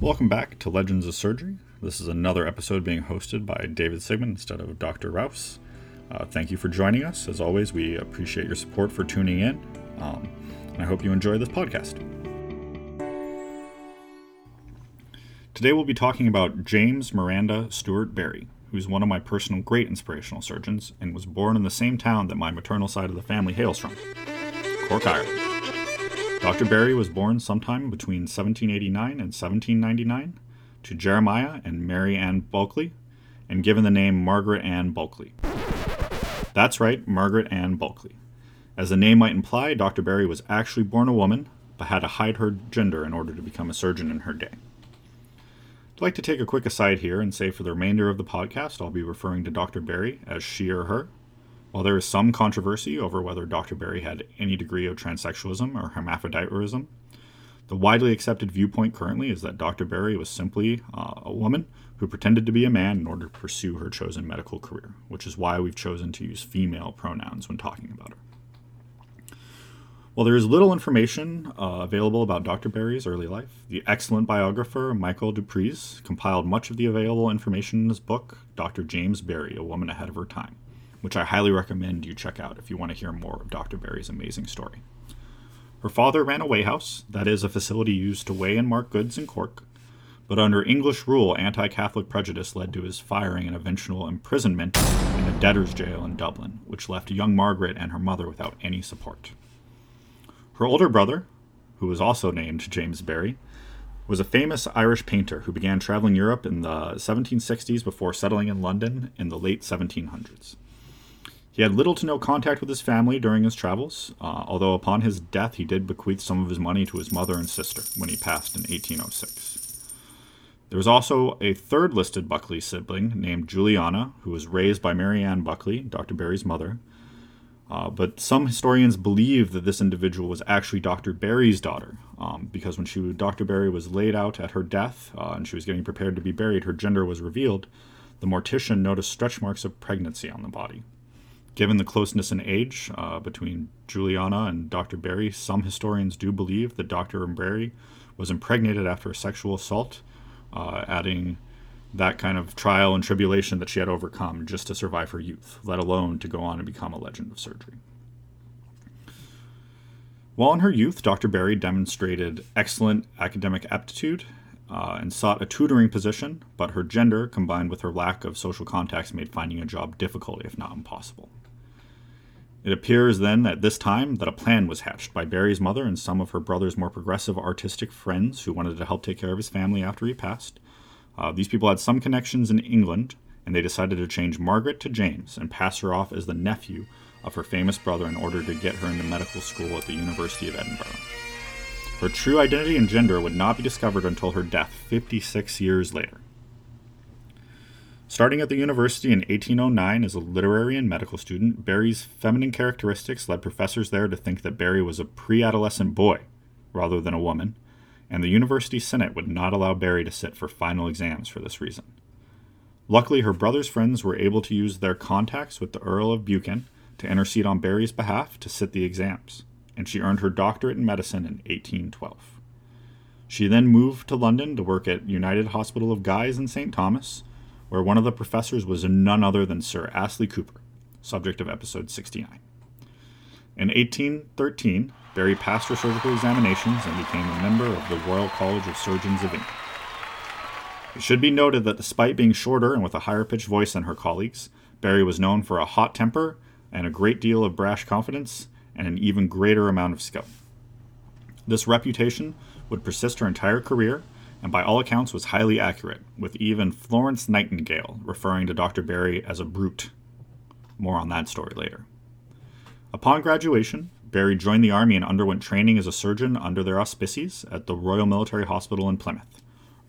Welcome back to Legends of Surgery. This is another episode being hosted by David Sigmund instead of Dr. Rouse. Uh, thank you for joining us. As always, we appreciate your support for tuning in, um, and I hope you enjoy this podcast. Today, we'll be talking about James Miranda Stewart Barry, who's one of my personal great inspirational surgeons and was born in the same town that my maternal side of the family hails from Cork, Ireland. Dr. Barry was born sometime between 1789 and 1799 to Jeremiah and Mary Ann Bulkley and given the name Margaret Ann Bulkley. That's right, Margaret Ann Bulkley. As the name might imply, Dr. Barry was actually born a woman, but had to hide her gender in order to become a surgeon in her day. I'd like to take a quick aside here and say for the remainder of the podcast, I'll be referring to Dr. Barry as she or her. While there is some controversy over whether Dr. Barry had any degree of transsexualism or hermaphroditism, the widely accepted viewpoint currently is that Dr. Barry was simply uh, a woman who pretended to be a man in order to pursue her chosen medical career, which is why we've chosen to use female pronouns when talking about her. While there is little information uh, available about Dr. Barry's early life, the excellent biographer Michael du Preez compiled much of the available information in his book, Dr. James Barry, A Woman Ahead of Her Time, which I highly recommend you check out if you want to hear more of Dr. Barry's amazing story. Her father ran a weighhouse, that is, a facility used to weigh and mark goods in Cork, but under English rule, anti Catholic prejudice led to his firing and eventual imprisonment in a debtor's jail in Dublin, which left young Margaret and her mother without any support. Her older brother, who was also named James Barry, was a famous Irish painter who began traveling Europe in the 1760s before settling in London in the late 1700s. He had little to no contact with his family during his travels, uh, although upon his death he did bequeath some of his money to his mother and sister when he passed in 1806. There was also a third listed Bulkley sibling named Juliana, who was raised by Mary Ann Bulkley, Dr. Barry's mother, uh, but some historians believe that this individual was actually Dr. Barry's daughter, um, because when she Dr. Barry was laid out at her death uh, and she was getting prepared to be buried, her gender was revealed. The mortician noticed stretch marks of pregnancy on the body. Given the closeness in age uh, between Juliana and Dr. Barry, some historians do believe that Dr. Barry was impregnated after a sexual assault, uh, adding that kind of trial and tribulation that she had overcome just to survive her youth, let alone to go on and become a legend of surgery. While in her youth, Dr. Barry demonstrated excellent academic aptitude uh, and sought a tutoring position, but her gender, combined with her lack of social contacts, made finding a job difficult, if not impossible. It appears then at this time that a plan was hatched by Barry's mother and some of her brother's more progressive artistic friends who wanted to help take care of his family after he passed uh, these people had some connections in England, and they decided to change Margaret to James and pass her off as the nephew of her famous brother in order to get her into medical school at the University of Edinburgh. Her true identity and gender would not be discovered until her death 56 years later. Starting at the university in 1809 as a literary and medical student, Barry's feminine characteristics led professors there to think that Barry was a pre adolescent boy rather than a woman, and the University Senate would not allow Barry to sit for final exams for this reason. Luckily, her brother's friends were able to use their contacts with the Earl of Buchan to intercede on Barry's behalf to sit the exams, and she earned her doctorate in medicine in 1812. She then moved to London to work at United Hospital of Guy's in St. Thomas, where one of the professors was none other than Sir Astley Cooper, subject of episode 69. In 1813, Barry passed her surgical examinations and became a member of the Royal College of Surgeons of England. It should be noted that despite being shorter and with a higher pitched voice than her colleagues, Barry was known for a hot temper and a great deal of brash confidence and an even greater amount of skill. This reputation would persist her entire career and by all accounts was highly accurate, with even Florence Nightingale referring to Dr. Barry as a brute. More on that story later. Upon graduation, Barry joined the Army and underwent training as a surgeon under their auspices at the Royal Military Hospital in Plymouth,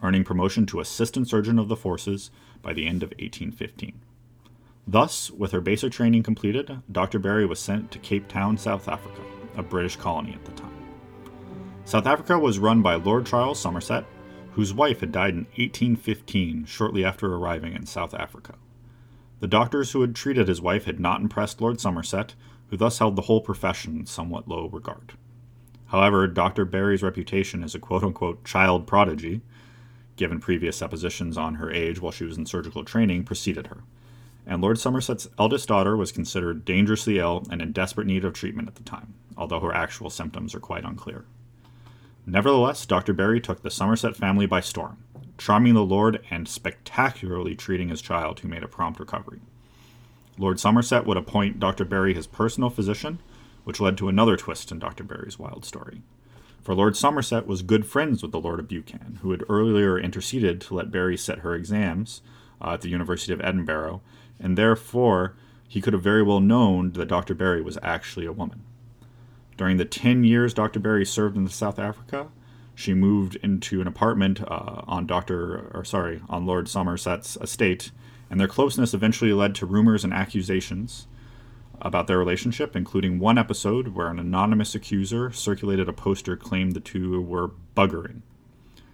earning promotion to Assistant Surgeon of the Forces by the end of 1815. Thus, with her basic training completed, Dr. Barry was sent to Cape Town, South Africa, a British colony at the time. South Africa was run by Lord Charles Somerset, whose wife had died in 1815, shortly after arriving in South Africa. The doctors who had treated his wife had not impressed Lord Somerset, who thus held the whole profession in somewhat low regard. However, Dr. Barry's reputation as a quote unquote child prodigy given previous suppositions on her age while she was in surgical training, preceded her. And Lord Somerset's eldest daughter was considered dangerously ill and in desperate need of treatment at the time, although her actual symptoms are quite unclear. Nevertheless, Dr. Barry took the Somerset family by storm, charming the Lord and spectacularly treating his child, who made a prompt recovery. Lord Somerset would appoint Dr. Barry his personal physician, which led to another twist in Dr. Barry's wild story. For Lord Somerset was good friends with the Lord of Buchan, who had earlier interceded to let Barry set her exams uh, at the University of Edinburgh, and therefore he could have very well known that Dr. Barry was actually a woman. During the 10 years Dr. Barry served in South Africa, she moved into an apartment uh, on Dr. or sorry, on Lord Somerset's estate, and their closeness eventually led to rumors and accusations about their relationship, including one episode where an anonymous accuser circulated a poster claimed the two were buggering.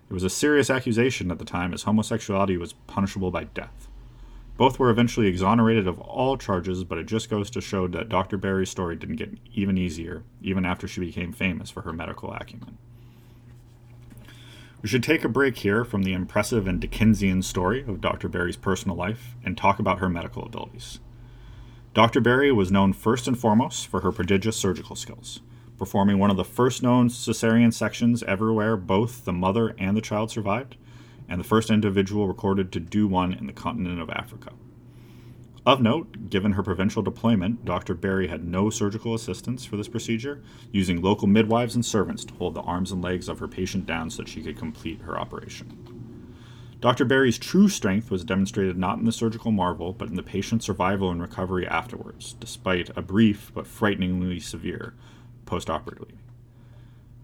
It was a serious accusation at the time, as homosexuality was punishable by death. Both were eventually exonerated of all charges, but it just goes to show that Dr. Barry's story didn't get even easier, even after she became famous for her medical acumen. We should take a break here from the impressive and Dickensian story of Dr. Barry's personal life and talk about her medical abilities. Dr. Barry was known first and foremost for her prodigious surgical skills, performing one of the first known cesarean sections everywhere both the mother and the child survived, and the first individual recorded to do one in the continent of Africa. Of note, given her provincial deployment, Dr. Barry had no surgical assistance for this procedure, using local midwives and servants to hold the arms and legs of her patient down so that she could complete her operation. Dr. Barry's true strength was demonstrated not in the surgical marvel, but in the patient's survival and recovery afterwards, despite a brief but frighteningly severe postoperatively.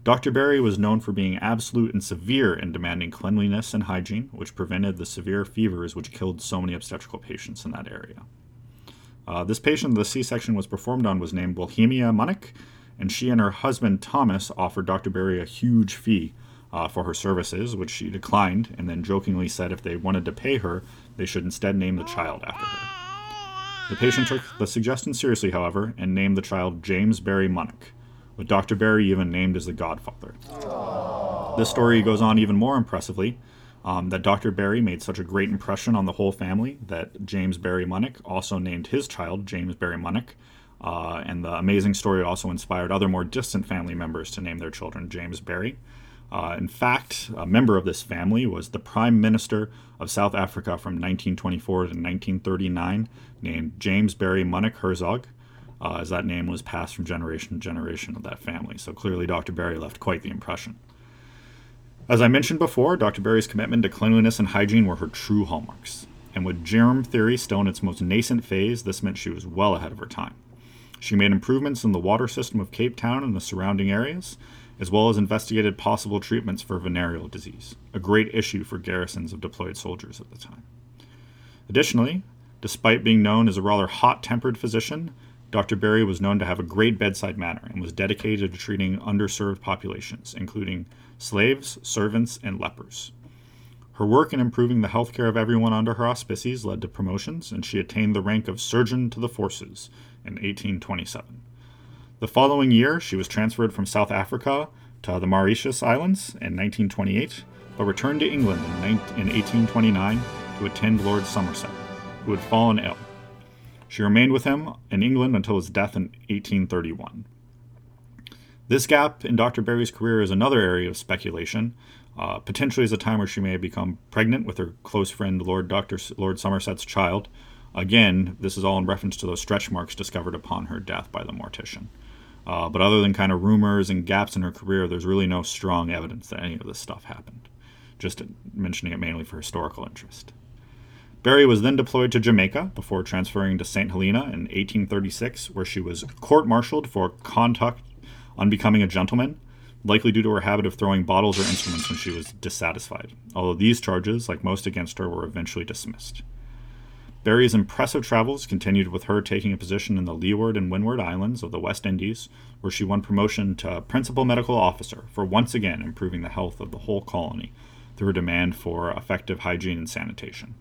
Dr. Barry was known for being absolute and severe in demanding cleanliness and hygiene, which prevented the severe fevers which killed so many obstetrical patients in that area. Uh, this patient the C section was performed on was named Wilhelmina Munnik, and she and her husband Thomas offered Dr. Barry a huge fee uh, for her services, which she declined, and then jokingly said if they wanted to pay her, they should instead name the child after her. The patient took the suggestion seriously, however, and named the child James Barry Munnik, with Dr. Barry even named as the godfather. This story goes on even more impressively. Um, that Dr. Barry made such a great impression on the whole family that James Barry Munnik also named his child James Barry Munnik. Uh, and the amazing story also inspired other more distant family members to name their children James Barry. Uh, in fact, a member of this family was the Prime Minister of South Africa from 1924 to 1939, named James Barry Munnik Hertzog, uh, as that name was passed from generation to generation of that family. So clearly, Dr. Barry left quite the impression. As I mentioned before, Dr. Barry's commitment to cleanliness and hygiene were her true hallmarks. And with germ theory still in its most nascent phase, this meant she was well ahead of her time. She made improvements in the water system of Cape Town and the surrounding areas, as well as investigated possible treatments for venereal disease, a great issue for garrisons of deployed soldiers at the time. Additionally, despite being known as a rather hot tempered physician, Dr. Barry was known to have a great bedside manner and was dedicated to treating underserved populations, including slaves, servants, and lepers. Her work in improving the health care of everyone under her auspices led to promotions, and she attained the rank of Surgeon to the Forces in 1827. The following year, she was transferred from South Africa to the Mauritius Islands in 1928, but returned to England in, 1829 to attend Lord Somerset, who had fallen ill. She remained with him in England until his death in 1831. This gap in Dr. Barry's career is another area of speculation, uh, potentially as a time where she may have become pregnant with her close friend Lord Dr. Lord Somerset's child. Again, this is all in reference to those stretch marks discovered upon her death by the mortician. Uh, but other than kind of rumors and gaps in her career, there's really no strong evidence that any of this stuff happened. Just mentioning it mainly for historical interest. Barry was then deployed to Jamaica before transferring to St. Helena in 1836, where she was court martialed for conduct unbecoming a gentleman, likely due to her habit of throwing bottles or instruments when she was dissatisfied, although these charges, like most against her, were eventually dismissed. Barry's impressive travels continued with her taking a position in the Leeward and Windward Islands of the West Indies, where she won promotion to Principal Medical Officer for once again improving the health of the whole colony through her demand for effective hygiene and sanitation.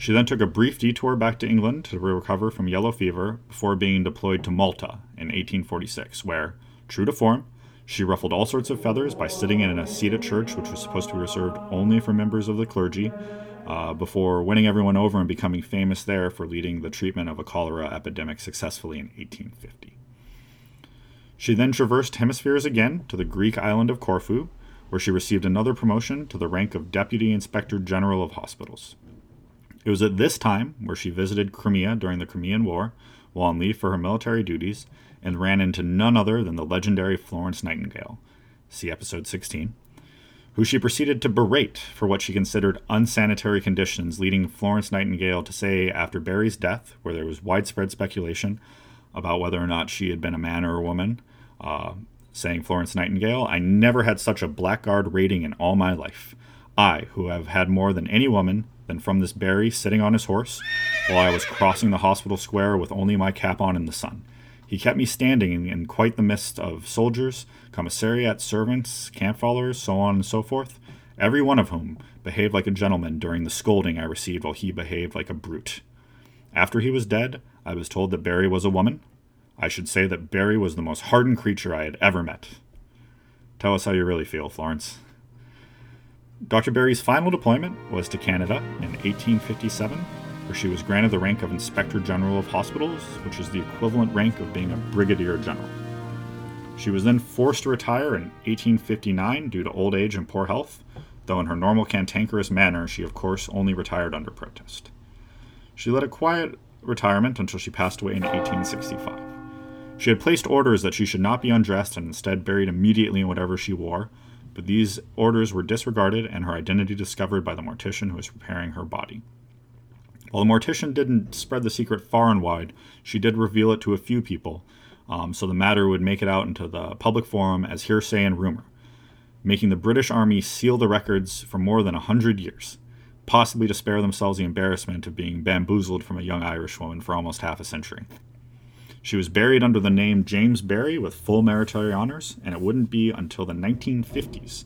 She then took a brief detour back to England to recover from yellow fever before being deployed to Malta in 1846, where, true to form, She ruffled all sorts of feathers by sitting in a seat at church, which was supposed to be reserved only for members of the clergy, uh, before winning everyone over and becoming famous there for leading the treatment of a cholera epidemic successfully in 1850. She then traversed hemispheres again to the Greek island of Corfu, where she received another promotion to the rank of Deputy Inspector General of Hospitals. It was at this time where she visited Crimea during the Crimean War while on leave for her military duties and ran into none other than the legendary Florence Nightingale, see episode 16, who she proceeded to berate for what she considered unsanitary conditions, leading Florence Nightingale to say after Barry's death, where there was widespread speculation about whether or not she had been a man or a woman, uh, saying Florence Nightingale, I never had such a blackguard rating in all my life. I, who have had more than any woman, than from this Barry sitting on his horse, while I was crossing the hospital square with only my cap on in the sun. He kept me standing in quite the midst of soldiers, commissariat servants, camp followers, so on and so forth, every one of whom behaved like a gentleman during the scolding I received while he behaved like a brute. After he was dead, I was told that Barry was a woman, I should say that Barry was the most hardened creature I had ever met. Tell us how you really feel, Florence. Dr. Barry's final deployment was to Canada in 1857, where she was granted the rank of Inspector General of Hospitals, which is the equivalent rank of being a Brigadier General. She was then forced to retire in 1859 due to old age and poor health, though in her normal cantankerous manner, she of course only retired under protest. She led a quiet retirement until she passed away in 1865. She had placed orders that she should not be undressed and instead buried immediately in whatever she wore, but these orders were disregarded and her identity discovered by the mortician who was preparing her body. While the mortician didn't spread the secret far and wide, she did reveal it to a few people, um, so the matter would make it out into the public forum as hearsay and rumor, making the British Army seal the records for more than a hundred years, possibly to spare themselves the embarrassment of being bamboozled from a young Irishwoman for almost half a century. She was buried under the name James Barry with full military honors, and it wouldn't be until the 1950s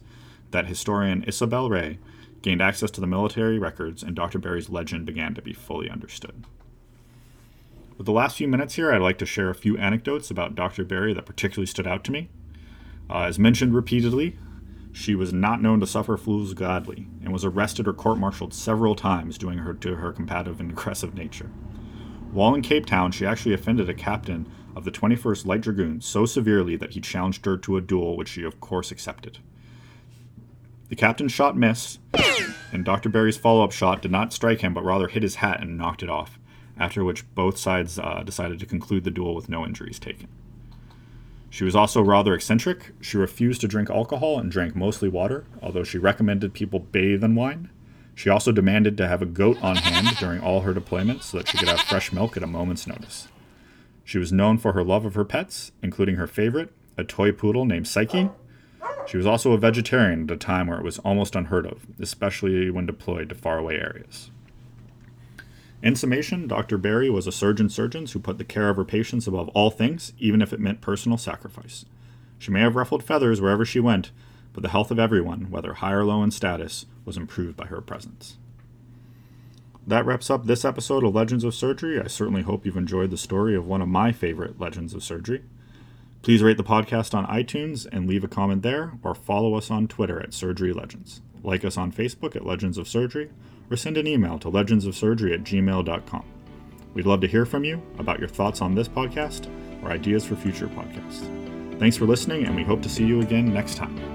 that historian Isobel Rae gained access to the military records and Dr. Barry's legend began to be fully understood. With the last few minutes here, I'd like to share a few anecdotes about Dr. Barry that particularly stood out to me. Uh, as mentioned repeatedly, she was not known to suffer fools gladly and was arrested or court martialed several times due her to her combative and aggressive nature. While in Cape Town, she actually offended a captain of the 21st Light Dragoons so severely that he challenged her to a duel, which she of course accepted. The captain's shot missed, and Dr. Barry's follow up shot did not strike him, but rather hit his hat and knocked it off, after which both sides uh, decided to conclude the duel with no injuries taken. She was also rather eccentric. She refused to drink alcohol and drank mostly water, although she recommended people bathe in wine. She also demanded to have a goat on hand during all her deployments so that she could have fresh milk at a moment's notice. She was known for her love of her pets, including her favorite, a toy poodle named Psyche. She was also a vegetarian at a time where it was almost unheard of, especially when deployed to faraway areas. In summation, Dr. Barry was a surgeon surgeon who put the care of her patients above all things, even if it meant personal sacrifice. She may have ruffled feathers wherever she went, but the health of everyone, whether high or low in status, was improved by her presence. That wraps up this episode of Legends of Surgery. I certainly hope you've enjoyed the story of one of my favorite Legends of Surgery. Please rate the podcast on iTunes and leave a comment there, or follow us on Twitter at Surgery Legends. Like us on Facebook at Legends of Surgery, or send an email to legendsofsurgery at gmail.com. We'd love to hear from you about your thoughts on this podcast or ideas for future podcasts. Thanks for listening, and we hope to see you again next time.